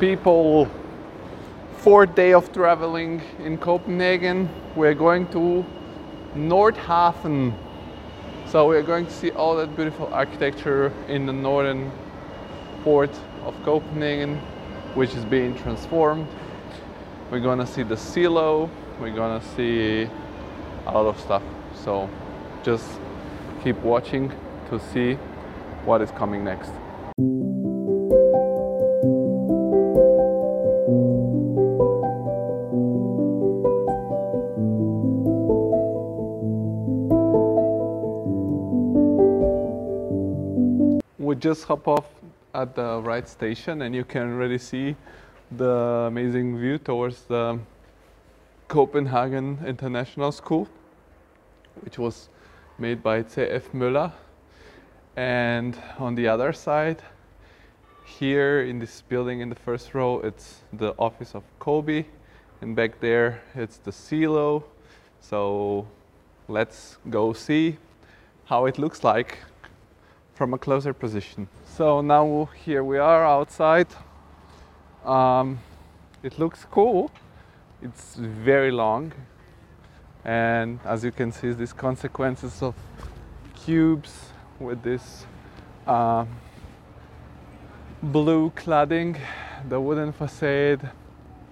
people. Fourth day of traveling in Copenhagen. We're going to Nordhafen. So we're going to see all that beautiful architecture in the northern port of Copenhagen, which is being transformed. We're gonna see the silo. We're gonna see a lot of stuff. So just keep watching to see what is coming next. Just hop off at the right station and you can already see the amazing view towards the Copenhagen International School, which was made by C.F. Møller. And on the other side, here in this building in the first row, it's the office of COBE, and back there it's the silo. So let's go see how it looks like from a closer position. So now here we are outside. Um, it looks cool. It's very long, and as you can see, these consequences of cubes with this uh, blue cladding, the wooden facade.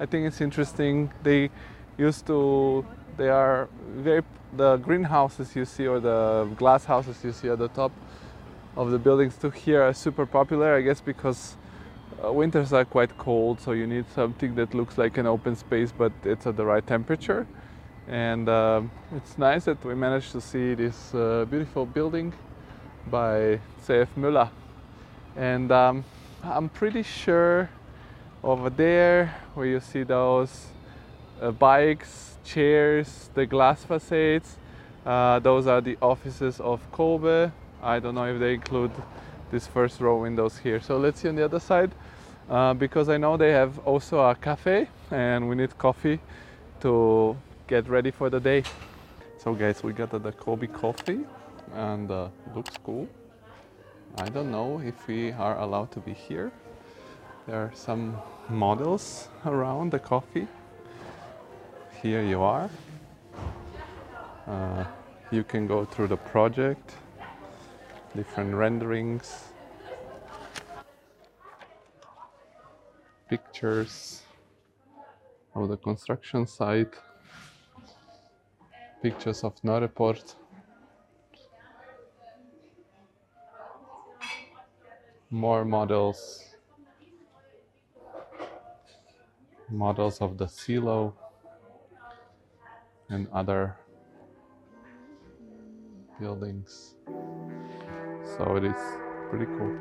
I think it's interesting. They used to, they are very, the greenhouses you see or the glass houses you see at the top of the buildings to here are super popular, I guess, because uh, winters are quite cold, so you need something that looks like an open space, but it's at the right temperature. And um, it's nice that we managed to see this uh, beautiful building by C.F. Møller. And um, I'm pretty sure over there, where you see those uh, bikes, chairs, the glass facades, uh, those are the offices of COBE. I don't know if they include this first row windows here. So let's see on the other side, uh, because I know they have also a cafe and we need coffee to get ready for the day. So guys, we got the COBE coffee and uh, looks cool. I don't know if we are allowed to be here. There are some models around the coffee. Here you are. Uh, you can go through the project, different renderings, pictures of the construction site, pictures of Norreport. More models, models of the silo and other buildings. So it is pretty cool.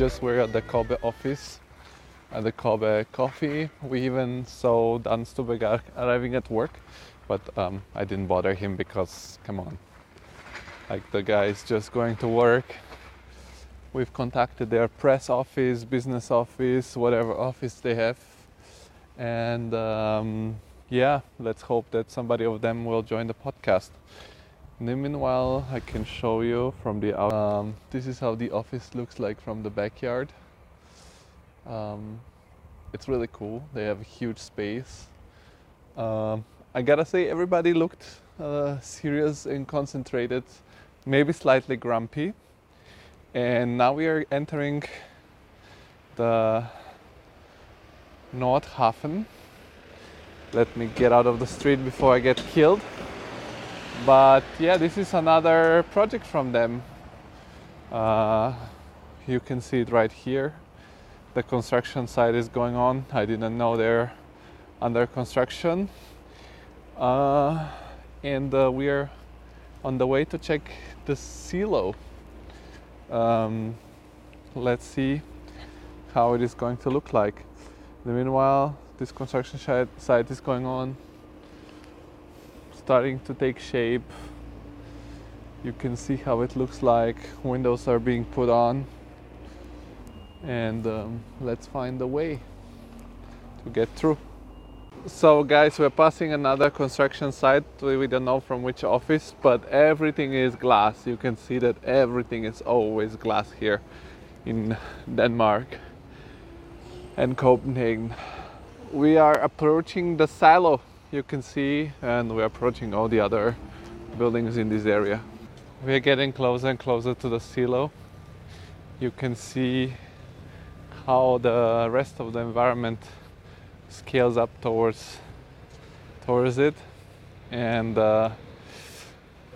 Office. We're at the COBE office, at the COBE coffee. We even saw Dan Stubbergaard arriving at work, but um, I didn't bother him because, come on, like the guy is just going to work. We've contacted their press office, business office, whatever office they have, and um, yeah, let's hope that somebody of them will join the podcast. Meanwhile, I can show you from the out. Um, this is how the office looks like from the backyard. Um, it's really cool. They have a huge space. Um, I gotta say, everybody looked uh, serious and concentrated, maybe slightly grumpy. And now we are entering the Nordhafen. Let me get out of the street before I get killed but yeah this is another project from them. Uh, you can see it right here. The construction site is going on. I didn't know they're under construction. Uh, and uh, we are on the way to check the silo. Um, let's see how it is going to look like. In the meanwhile this construction site is going on starting to take shape. You can see how it looks like. Windows are being put on. And um, let's find a way to get through. So, guys, we're passing another construction site. We don't know from which office, but everything is glass. You can see that everything is always glass here in Denmark and Copenhagen. We are approaching the silo you can see and we're approaching all the other buildings in this area. We're getting closer and closer to the silo. You can see how the rest of the environment scales up towards towards it and uh,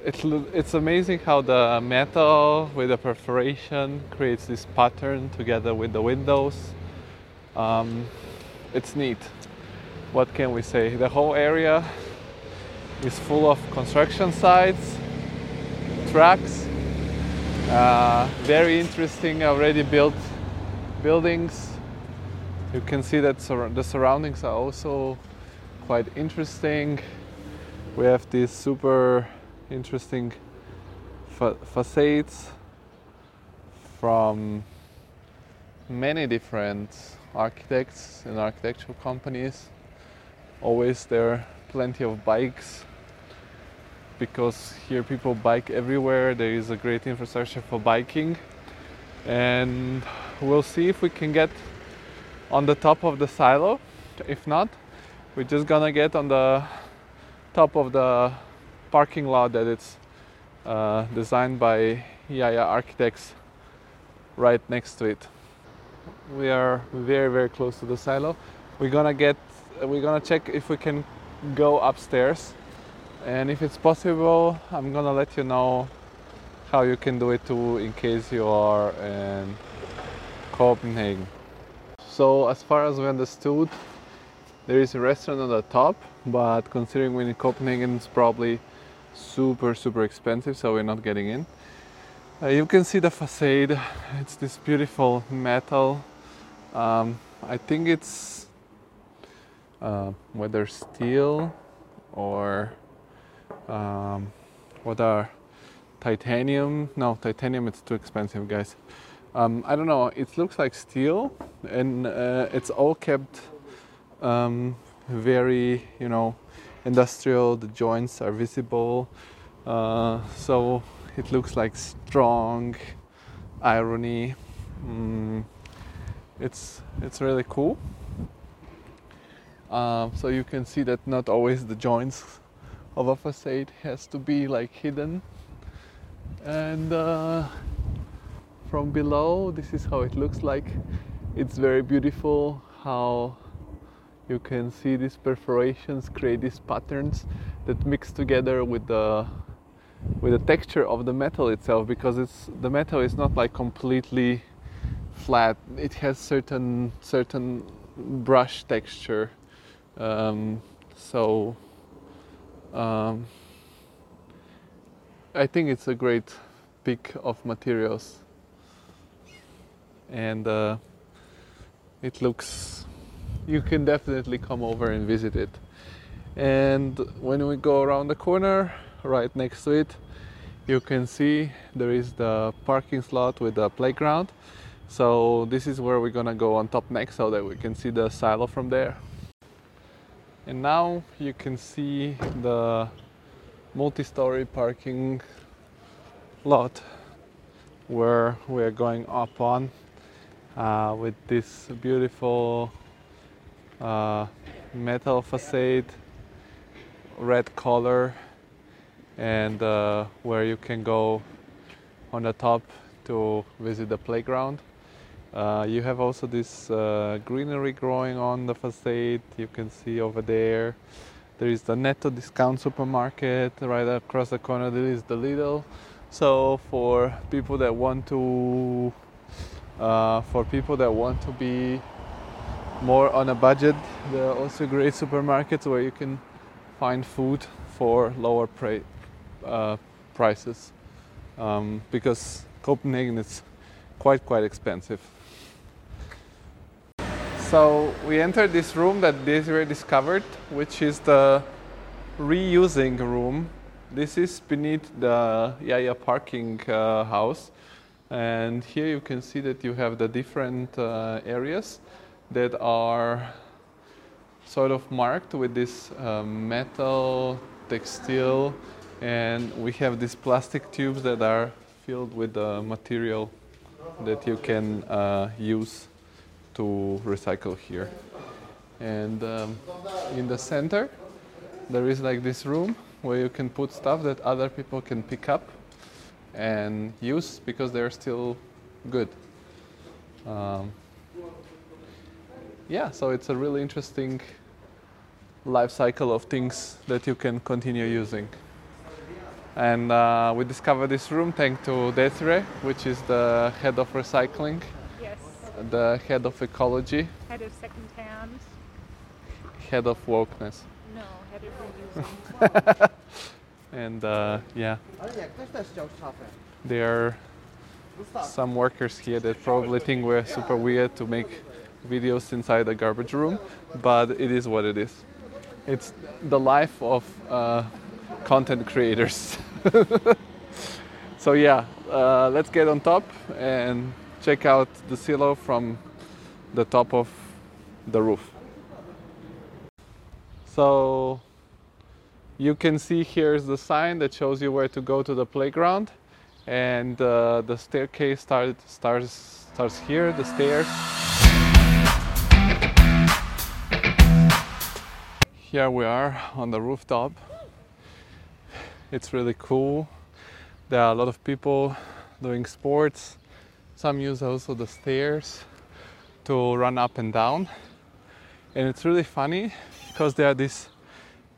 it's, it's amazing how the metal with the perforation creates this pattern together with the windows um, it's neat what can we say? The whole area is full of construction sites, tracks, uh, very interesting already built buildings. You can see that sur- the surroundings are also quite interesting. We have these super interesting fa- facades from many different architects and architectural companies always there plenty of bikes because here people bike everywhere there is a great infrastructure for biking and we'll see if we can get on the top of the silo if not we're just gonna get on the top of the parking lot that it's uh, designed by JAJA Architects right next to it. We are very very close to the silo. We're gonna get we're gonna check if we can go upstairs. And if it's possible i'm gonna let you know how you can do it too in case you are in copenhagen. So as far as we understood there is a restaurant on the top but considering we're in copenhagen it's probably super super expensive so we're not getting in. Uh, you can see the facade. It's this beautiful metal. Um, i think it's uh, whether steel or um, what are titanium? No titanium it's too expensive guys. Um, I don't know it looks like steel and uh, it's all kept um, very you know industrial the joints are visible uh, so it looks like strong irony. Mm, it's it's really cool um, so you can see that not always the joints of a facade has to be like hidden. And uh, from below, this is how it looks like. It's very beautiful how you can see these perforations create these patterns that mix together with the with the texture of the metal itself because it's the metal is not like completely flat it has certain certain brush texture um, so um, I think it's a great pick of materials. and uh, it looks. You can definitely come over and visit it. And when we go around the corner, right next to it, you can see there is the parking slot with the playground. So this is where we're gonna go on top next so that we can see the silo from there. And now you can see the multi-story parking lot where we're going up on uh, with this beautiful uh, metal facade, red color, and uh, where you can go on the top to visit the playground. Uh, you have also this uh, greenery growing on the facade. You can see over there. There is the Netto discount supermarket right across the corner. There is the Lidl. So for people that want to, uh, for people that want to be more on a budget, there are also great supermarkets where you can find food for lower uh, prices. Um, because Copenhagen is quite quite expensive. So we entered this room that Desiree discovered, which is the reusing room. This is beneath the JAJA parking uh, house. And here you can see that you have the different uh, areas that are sort of marked with this uh, metal, textile, and we have these plastic tubes that are filled with the material that you can uh, use to recycle here. And um, in the center, there is like this room where you can put stuff that other people can pick up and use because they're still good. Um, yeah, so it's a really interesting life cycle of things that you can continue using. And uh, we discovered this room thanks to Desiree, which is the head of recycling the head of ecology, head of second hand, head of wokeness. No, head of reusing. and uh, yeah, there are some workers here that probably think we're super weird to make videos inside a garbage room, but it is what it is. It's the life of uh, content creators. so yeah, uh, let's get on top and check out the silo from the top of the roof. So you can see here's the sign that shows you where to go to the playground and uh, the staircase start, starts, starts here, the stairs. Here we are on the rooftop. It's really cool. There are a lot of people doing sports some use also the stairs to run up and down. And it's really funny because there are these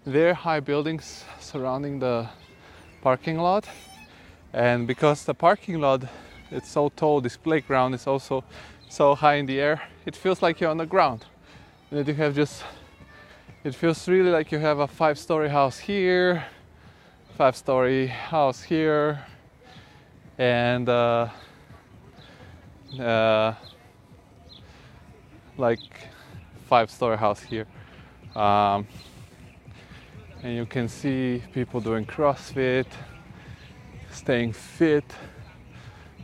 very high buildings surrounding the parking lot. And because the parking lot is so tall, this playground is also so high in the air, it feels like you're on the ground. And that you have just, it feels really like you have a five story house here, five story house here, and uh, uh, like five story house here. Um, and you can see people doing crossfit staying fit.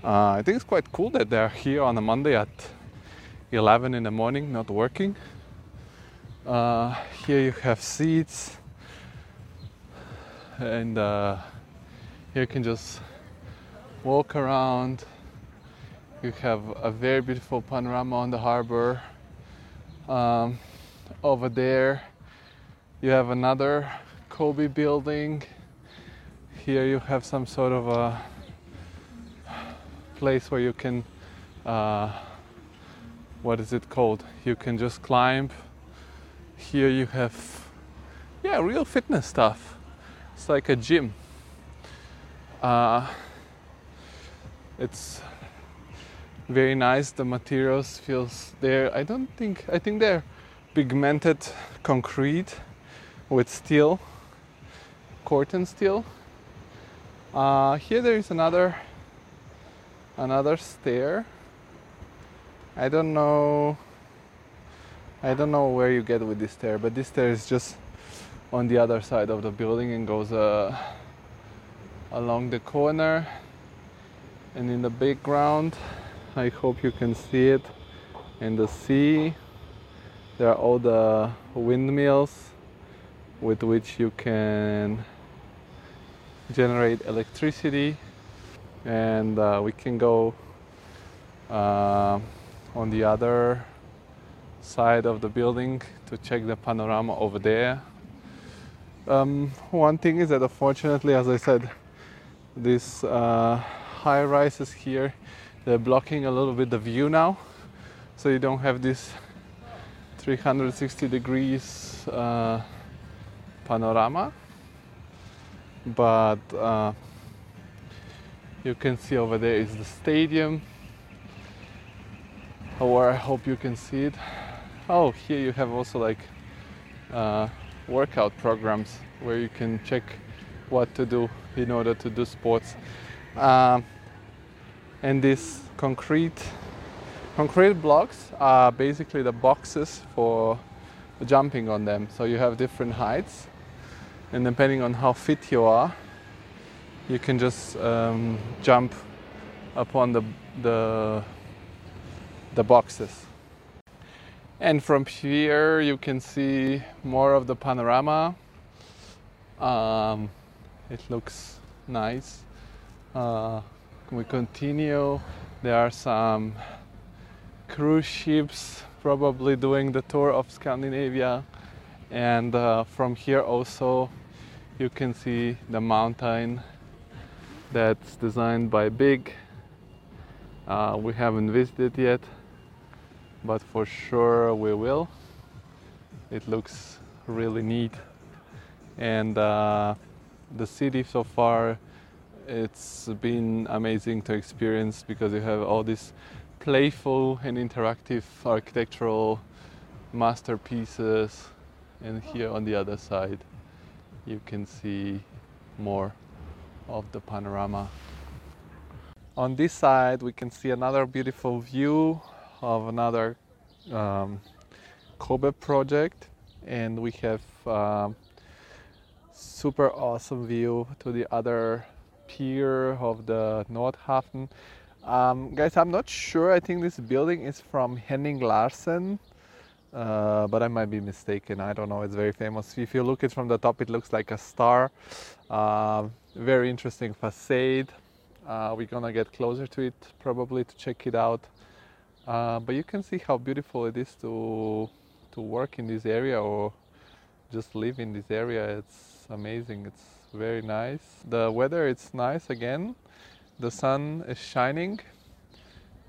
Uh, i think it's quite cool that they're here on a monday at 11 in the morning not working. Uh, here you have seats. And uh, you can just walk around you have a very beautiful panorama on the harbor. Um, over there, you have another COBE building. Here you have some sort of a place where you can, uh, what is it called? You can just climb. Here you have, yeah, real fitness stuff. It's like a gym. Uh, it's very nice. The materials feels there. I don't think I think they're pigmented concrete with steel, Corten steel. Uh, here there is another another stair. I don't know. I don't know where you get with this stair, but this stair is just on the other side of the building and goes uh, along the corner. And in the background, I hope you can see it in the sea. There are all the windmills with which you can generate electricity, and uh, we can go uh, on the other side of the building to check the panorama over there. Um, one thing is that unfortunately, as I said, these uh, high rises here, they're blocking a little bit the view now. So you don't have this 360 degrees uh, panorama. But uh, you can see over there is the stadium or I hope you can see it. Oh, here you have also like uh, workout programs where you can check what to do in order to do sports. Um, and these concrete concrete blocks are basically the boxes for jumping on them. So you have different heights, and depending on how fit you are, you can just um, jump upon the the the boxes. And from here you can see more of the panorama. Um, it looks nice. Uh, we continue. There are some cruise ships probably doing the tour of Scandinavia. And uh, from here also you can see the mountain that's designed by BIG. Uh, we haven't visited yet but for sure we will. It looks really neat, and uh, the city so far it's been amazing to experience because you have all these playful and interactive architectural masterpieces. And here on the other side you can see more of the panorama. On this side we can see another beautiful view of another um, COBE project, and we have um, super awesome view to the other pier of the Nordhafen. Um, guys, I'm not sure. I think this building is from Henning Larsen, uh, but I might be mistaken. I don't know. It's very famous. If you look it from the top, it looks like a star. Uh, very interesting facade. Uh, we're gonna get closer to it probably to check it out. Uh, but you can see how beautiful it is to to work in this area or just live in this area. It's amazing. It's very nice. The weather it's nice again. The sun is shining.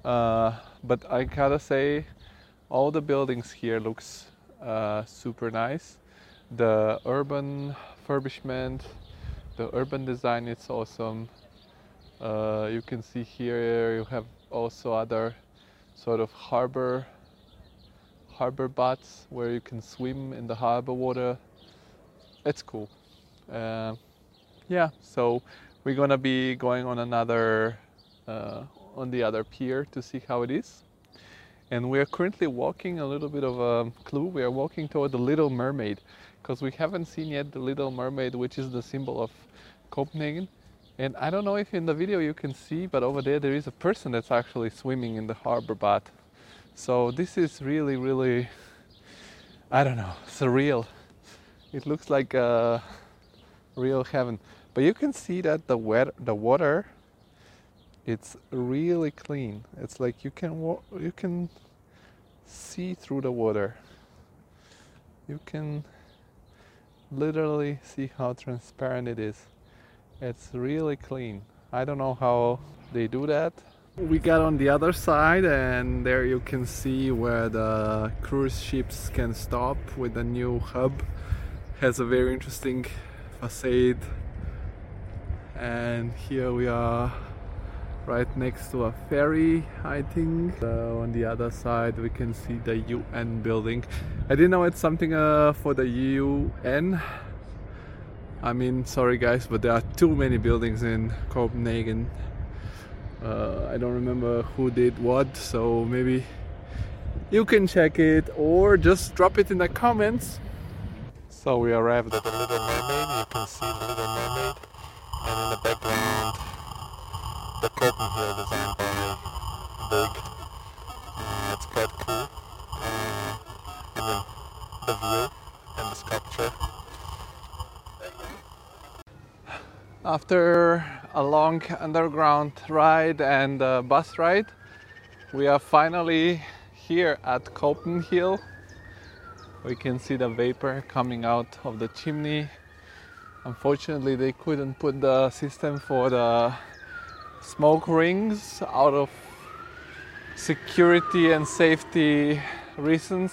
Uh, but I gotta say, all the buildings here looks uh, super nice. The urban furbishment, the urban design it's awesome. Uh, you can see here you have also other sort of harbor harbor bots where you can swim in the harbor water. It's cool. Uh, yeah, so we're gonna be going on another uh, on the other pier to see how it is. And we are currently walking a little bit of a clue. We are walking toward the Little Mermaid because we haven't seen yet the Little Mermaid, which is the symbol of Copenhagen. And I don't know if in the video you can see, but over there there is a person that's actually swimming in the harbor bath. So this is really, really, I don't know, surreal. It looks like a real heaven. But you can see that the wet, the water, it's really clean. It's like you can you can see through the water. You can literally see how transparent it is. It's really clean. I don't know how they do that. We got on the other side, and there you can see where the cruise ships can stop with the new hub. Has a very interesting facade, and here we are right next to a ferry I think uh, on the other side we can see the UN building I didn't know it's something uh, for the UN I mean, sorry guys, but there are too many buildings in Copenhagen. Uh, I don't remember who did what, so maybe you can check it or just drop it in the comments. So we arrived at the Little Mermaid. You can see the Little Mermaid, and in the background, the curtain here designed by Berg. Uh, that's quite cool. Uh, and then the view and the sculpture. After a long underground ride and a bus ride, we are finally here at Copenhill. We can see the vapor coming out of the chimney. Unfortunately, they couldn't put the system for the smoke rings out of security and safety reasons.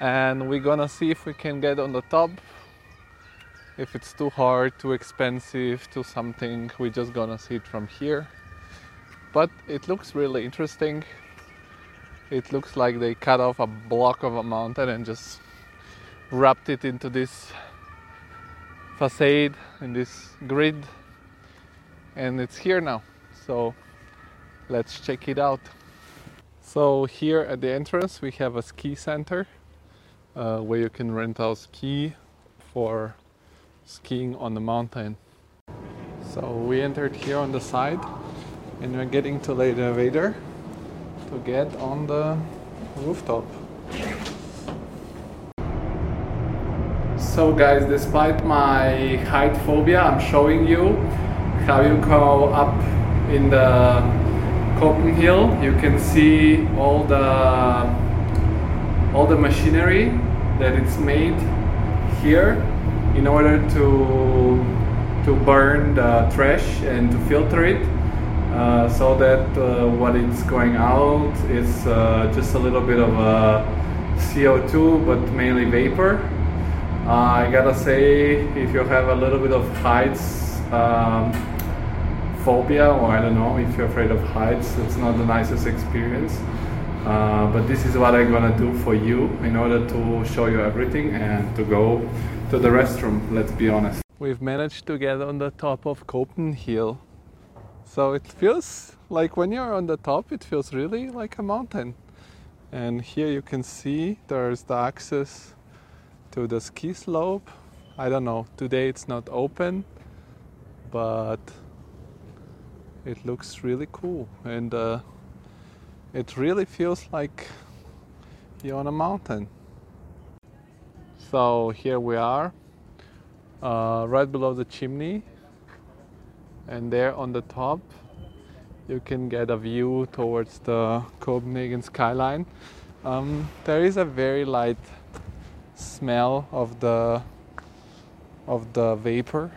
And we're gonna see if we can get on the top if it's too hard, too expensive, too something, we're just gonna see it from here. But it looks really interesting. It looks like they cut off a block of a mountain and just wrapped it into this facade, in this grid, and it's here now. So let's check it out. So here at the entrance we have a ski center uh, where you can rent out ski for skiing on the mountain. So we entered here on the side and we're getting to the elevator to get on the rooftop. So guys, despite my height phobia, I'm showing you how you go up in the Copenhill. You can see all the all the machinery that it's made here in order to to burn the trash and to filter it uh, so that uh, what it's going out is uh, just a little bit of a CO2 but mainly vapor. Uh, I gotta say if you have a little bit of heights um, phobia or I don't know if you're afraid of heights it's not the nicest experience. Uh, but this is what I'm gonna do for you in order to show you everything and to go to the restroom, let's be honest. We've managed to get on the top of Copenhill. So it feels like when you're on the top, it feels really like a mountain. And here you can see there's the access to the ski slope. I don't know, today it's not open, but it looks really cool. And uh, it really feels like you're on a mountain. So here we are, uh, right below the chimney, and there on the top, you can get a view towards the Copenhagen skyline. Um, there is a very light smell of the of the vapor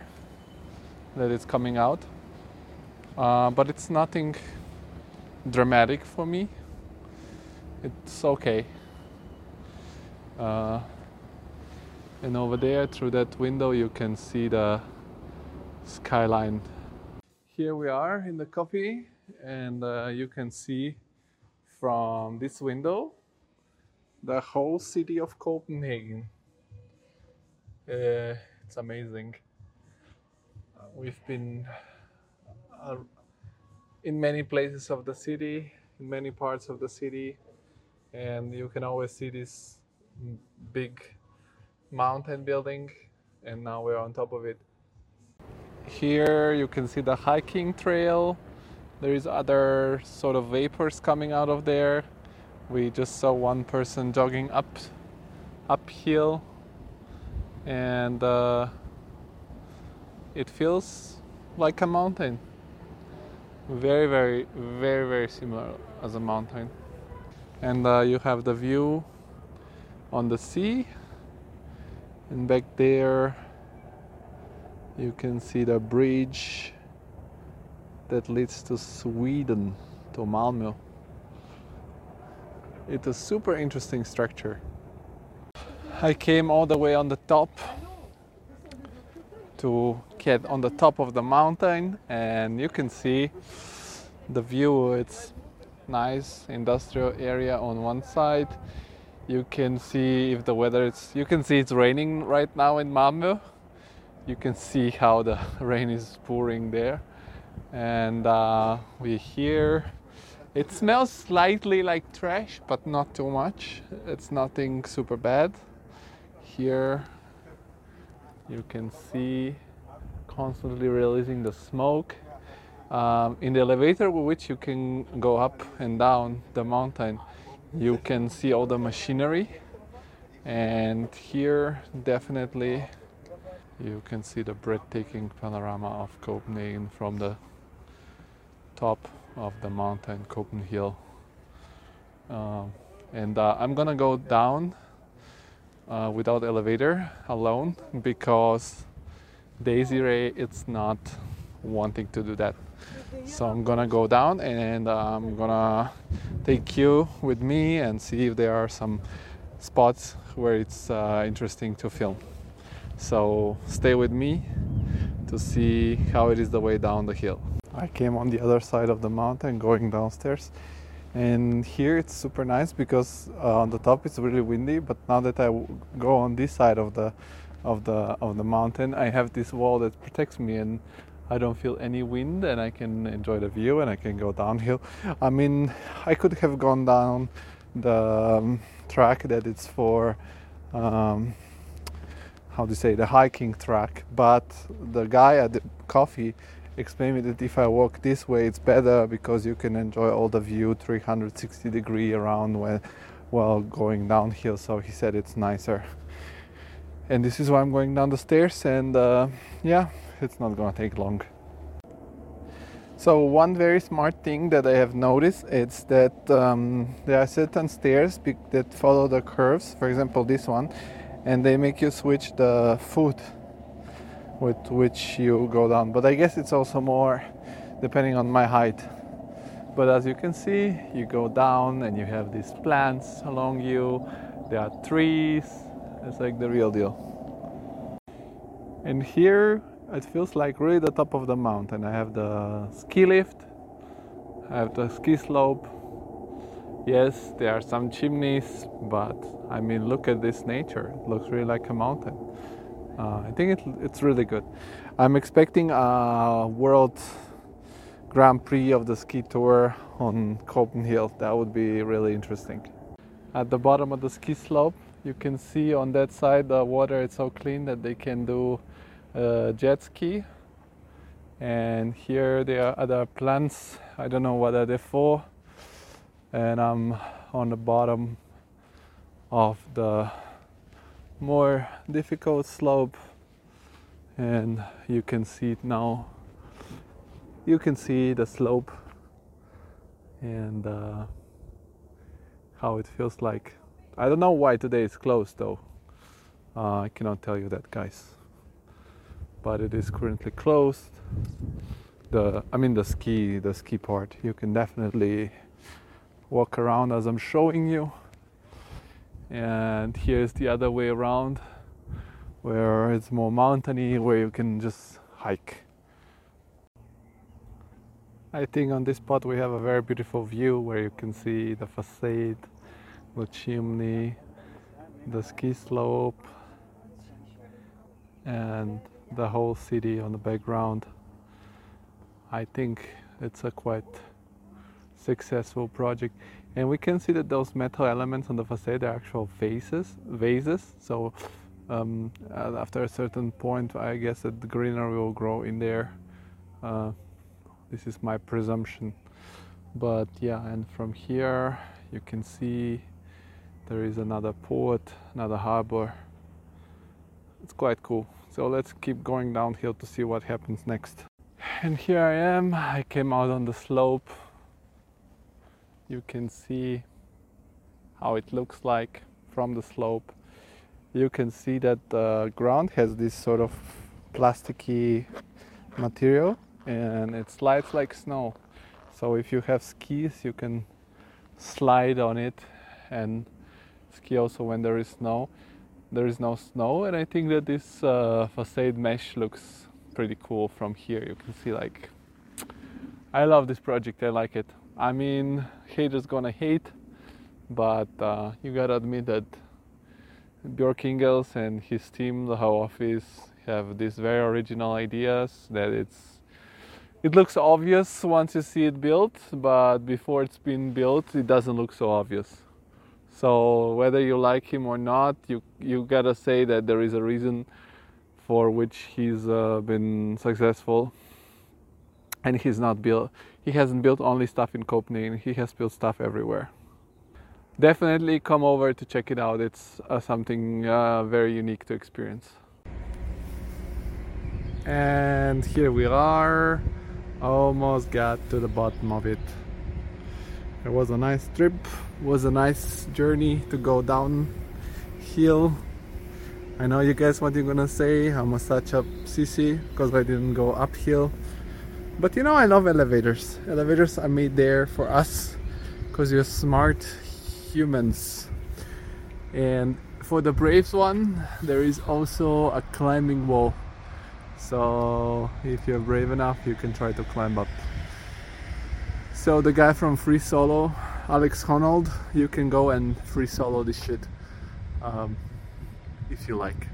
that is coming out, uh, but it's nothing dramatic for me. It's okay. Uh, and over there through that window you can see the skyline here we are in the coffee and uh, you can see from this window the whole city of copenhagen uh, it's amazing uh, we've been uh, in many places of the city in many parts of the city and you can always see this big mountain building and now we're on top of it. Here you can see the hiking trail. There is other sort of vapors coming out of there. We just saw one person jogging up uphill and uh, it feels like a mountain. Very, very, very, very similar as a mountain. And uh, you have the view on the sea and back there you can see the bridge that leads to Sweden, to Malmö. It's a super interesting structure. I came all the way on the top to get on the top of the mountain and you can see the view. It's nice industrial area on one side you can see if the weather is you can see it's raining right now in Malmö you can see how the rain is pouring there and uh, we're here It smells slightly like trash, but not too much. It's nothing super bad. Here you can see constantly releasing the smoke. Um, in the elevator with which you can go up and down the mountain, you can see all the machinery. And here, definitely, you can see the breathtaking panorama of Copenhagen from the top of the mountain, Copenhagen. Um, and uh, I'm gonna go down uh, without elevator alone because Desiree it's not wanting to do that. So I'm gonna go down and uh, I'm gonna take you with me and see if there are some spots where it's uh, interesting to film. So stay with me to see how it is the way down the hill. I came on the other side of the mountain going downstairs and here it's super nice because uh, on the top it's really windy but now that I go on this side of the of the of the mountain I have this wall that protects me and I don't feel any wind and I can enjoy the view and I can go downhill. I mean, I could have gone down the um, track that it's for, um, how to say, the hiking track, but the guy at the coffee explained me that if I walk this way, it's better because you can enjoy all the view 360 degree around while, while going downhill. So he said it's nicer. And this is why I'm going down the stairs and uh, yeah, it's not gonna take long. So one very smart thing that I have noticed is that um, there are certain stairs that follow the curves. For example, this one, and they make you switch the foot with which you go down. But I guess it's also more depending on my height. But as you can see, you go down and you have these plants along you. There are trees. It's like the real deal. And here it feels like really the top of the mountain. I have the ski lift, I have the ski slope. Yes, there are some chimneys, but I mean, look at this nature. It looks really like a mountain. Uh, I think it, it's really good. I'm expecting a world Grand Prix of the ski tour on Copenhagen. That would be really interesting. At the bottom of the ski slope, you can see on that side the water is so clean that they can do uh, jet ski. And here there are other plants. I don't know what are they for. And I'm on the bottom of the more difficult slope. And you can see it now. You can see the slope and uh, how it feels like. I don't know why today is closed though. Uh, i cannot tell you that guys. But it is currently closed. The i mean the ski the ski part. You can definitely walk around as i'm showing you. And here's the other way around where it's more mountainy where you can just hike. I think on this spot we have a very beautiful view where you can see the facade the chimney the ski slope and the whole city on the background. I think it's a quite successful project. And we can see that those metal elements on the facade are actual vases vases. So um, after a certain point i guess that the greenery will grow in there. Uh, this is my presumption. But yeah and from here you can see there is another port another harbor. It's quite cool. So let's keep going downhill to see what happens next. And here i am. I came out on the slope you can see how it looks like from the slope. You can see that the ground has this sort of plasticky material and it slides like snow. So if you have skis, you can slide on it and ski also when there is snow. There is no snow, and I think that this uh, facade mesh looks pretty cool from here. You can see like I love this project. I like it. I mean, haters gonna hate, but uh, you gotta admit that Bjarke Ingels and his team, the How Office, have these very original ideas that it's it looks obvious once you see it built, but before it's been built, it doesn't look so obvious. So whether you like him or not, you you gotta say that there is a reason for which he's uh, been successful, and he's not built. He hasn't built only stuff in Copenhagen. He has built stuff everywhere. Definitely come over to check it out. It's uh, something uh, very unique to experience. And here we are. Almost got to the bottom of it. It was a nice trip. Was a nice journey to go downhill. I know you guys what you're gonna say. I'm a such a sissy because I didn't go uphill. But you know I love elevators. Elevators are made there for us because you're smart humans. And for the Braves one, there is also a climbing wall. So if you're brave enough, you can try to climb up. So the guy from Free Solo, Alex Honnold, you can go and free solo this shit um, if you like.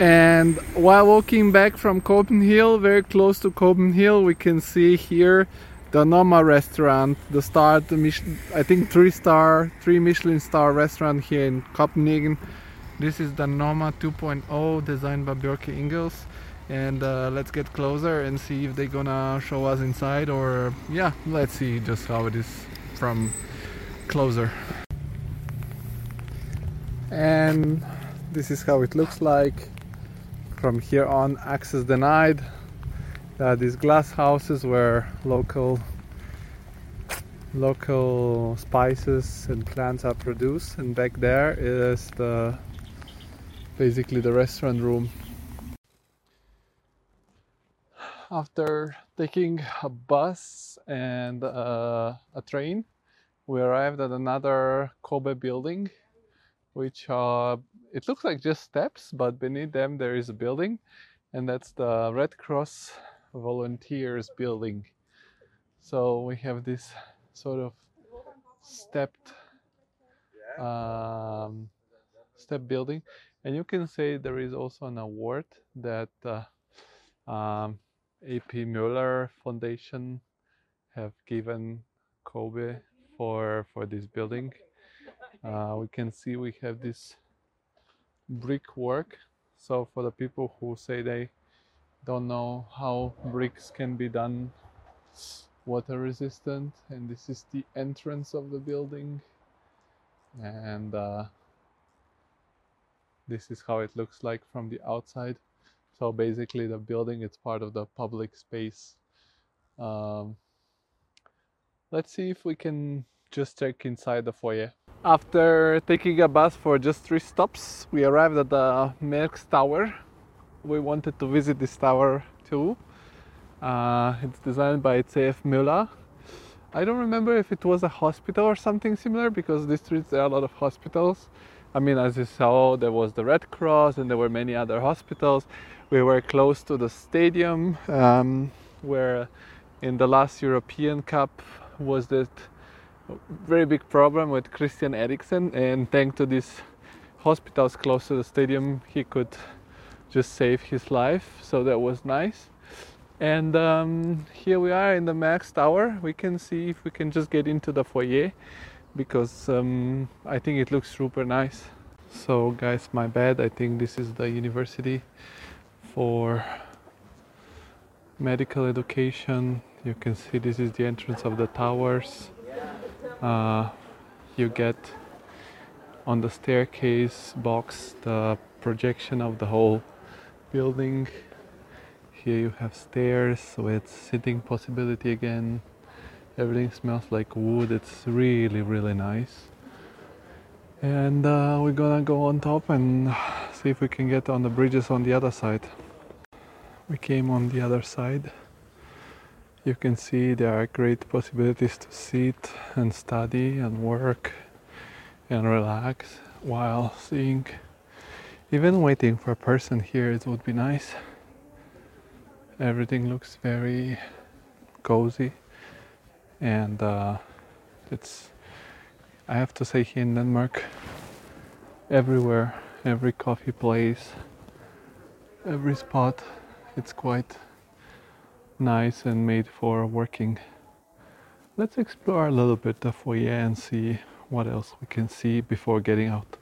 And while walking back from CopenHill, very close to Copenhagen, we can see here the Noma restaurant, the star, the Michelin, I think three star, three Michelin star restaurant here in Copenhagen. This is the Noma 2.0 designed by Bjarke Ingels. And uh, let's get closer and see if they're gonna show us inside or yeah, let's see just how it is from closer. And this is how it looks like. From here on, access denied. Uh, these glass houses where local local spices and plants are produced and back there is the basically the restaurant room after taking a bus and uh, a train we arrived at another COBE building which uh, it looks like just steps but beneath them there is a building and that's the red cross volunteers building. So we have this sort of stepped um, step building, and you can say there is also an award that uh, um, AP Møller Foundation have given COBE for for this building. Uh, we can see we have this brickwork. So for the people who say they don't know how bricks can be done water resistant and this is the entrance of the building. And uh, this is how it looks like from the outside. So basically the building it's part of the public space. Um, let's see if we can just check inside the foyer after taking a bus for just three stops we arrived at the Maersk Tower we wanted to visit this tower too. Uh, it's designed by C.F. Møller. I don't remember if it was a hospital or something similar because these streets there are a lot of hospitals. I mean, as you saw, there was the Red Cross and there were many other hospitals. We were close to the stadium um, where in the last European Cup was that very big problem with Christian Eriksen and thanks to these hospitals close to the stadium he could just save his life. So that was nice. And um, here we are in the Maersk Tower. We can see if we can just get into the foyer because um, I think it looks super nice. So guys my bad. I think this is the university for medical education. You can see this is the entrance of the towers uh, you get on the staircase box the projection of the whole building. Here you have stairs with sitting possibility again. Everything smells like wood. It's really really nice. And uh, we're gonna go on top and see if we can get on the bridges on the other side. We came on the other side you can see there are great possibilities to sit and study and work and relax while seeing even waiting for a person here, it would be nice. Everything looks very cozy, and uh, it's. I have to say, here in Denmark, everywhere, every coffee place, every spot It's quite nice and made for working. Let's explore a little bit the foyer and see what else we can see before getting out.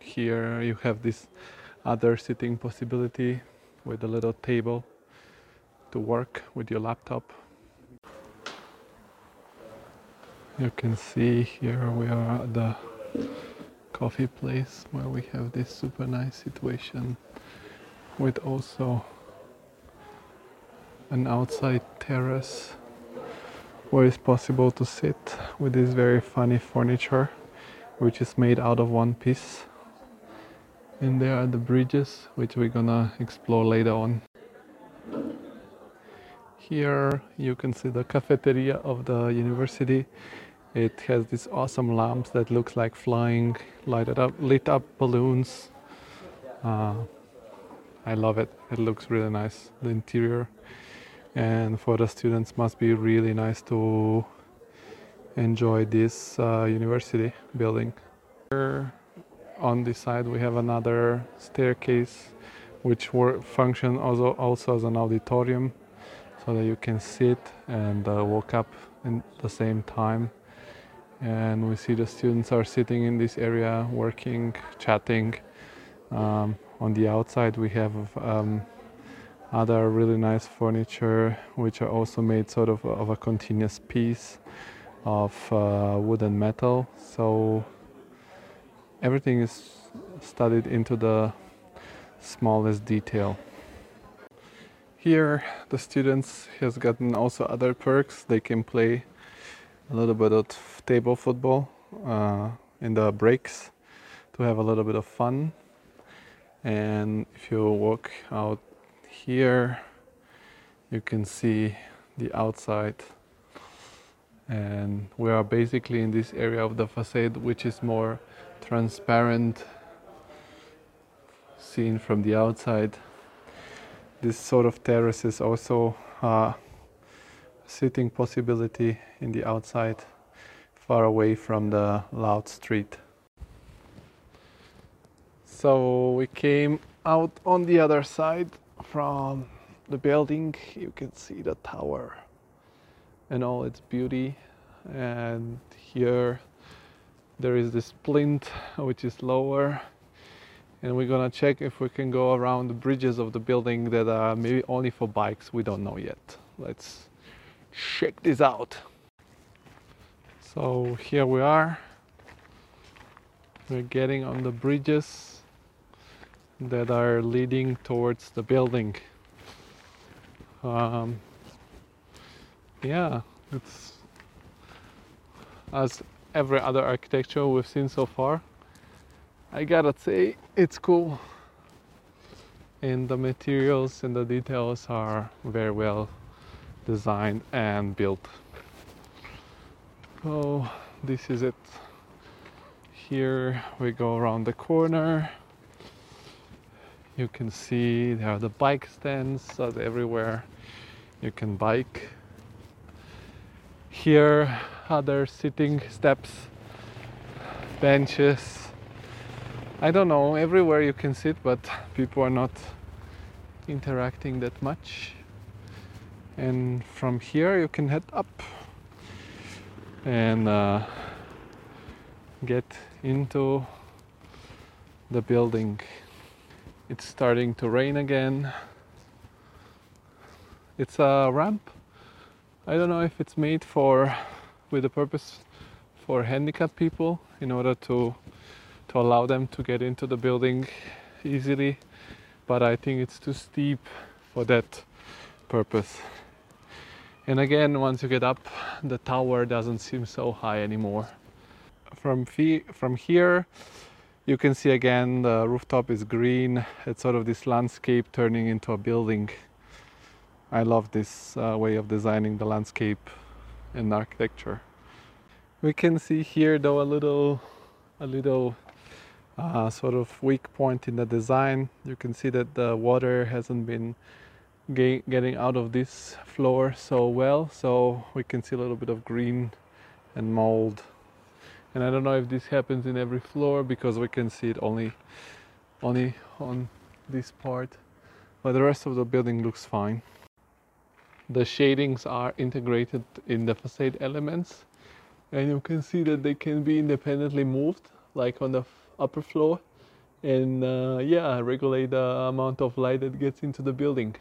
Here you have this other sitting possibility with a little table to work with your laptop. You can see here we are at the coffee place where we have this super nice situation with also an outside terrace where it's possible to sit with this very funny furniture which is made out of one piece. And there are the bridges which we're gonna explore later on. Here you can see the cafeteria of the university. It has these awesome lamps that looks like flying lighted up lit up balloons. Uh, i love it. It looks really nice. The interior and for the students must be really nice to enjoy this uh, university building. Here on this side we have another staircase which wor- function also also as an auditorium so that you can sit and uh, walk up in the same time. And we see the students are sitting in this area working chatting. Um, on the outside we have um, other really nice furniture which are also made sort of of a continuous piece of uh, wood and metal. So everything is studied into the smallest detail. Here the students has gotten also other perks. They can play a little bit of table football uh, in the breaks to have a little bit of fun. And if you walk out here. You can see the outside. And we are basically in this area of the facade which is more transparent seen from the outside. This sort of terrace is also a sitting possibility in the outside far away from the loud street. So we came out on the other side from the building you can see the tower and all its beauty. And here there is this plinth which is lower. And we're gonna check if we can go around the bridges of the building that are maybe only for bikes. We don't know yet. Let's check this out. So here we are. We're getting on the bridges that are leading towards the building. Um, yeah it's as every other architecture we've seen so far I gotta say it's cool. And the materials and the details are very well designed and built. So this is it. Here we go around the corner you can see there are the bike stands everywhere you can bike here other sitting steps benches I don't know, everywhere you can sit, but people are not interacting that much. And from here, you can head up and uh, get into the building. It's starting to rain again. It's a ramp. I don't know if it's made for with a purpose for handicapped people in order to to allow them to get into the building easily, but I think it's too steep for that purpose. And again, once you get up, the tower doesn't seem so high anymore. From, fee- from here, you can see again the rooftop is green. It's sort of this landscape turning into a building. I love this uh, way of designing the landscape in architecture. We can see here though a little a little uh, sort of weak point in the design. You can see that the water hasn't been getting out of this floor so well, so we can see a little bit of green and mold. And I don't know if this happens in every floor because we can see it only only on this part. but the rest of the building looks fine. The shadings are integrated in the facade elements and you can see that they can be independently moved like on the upper floor and uh, yeah regulate the amount of light that gets into the building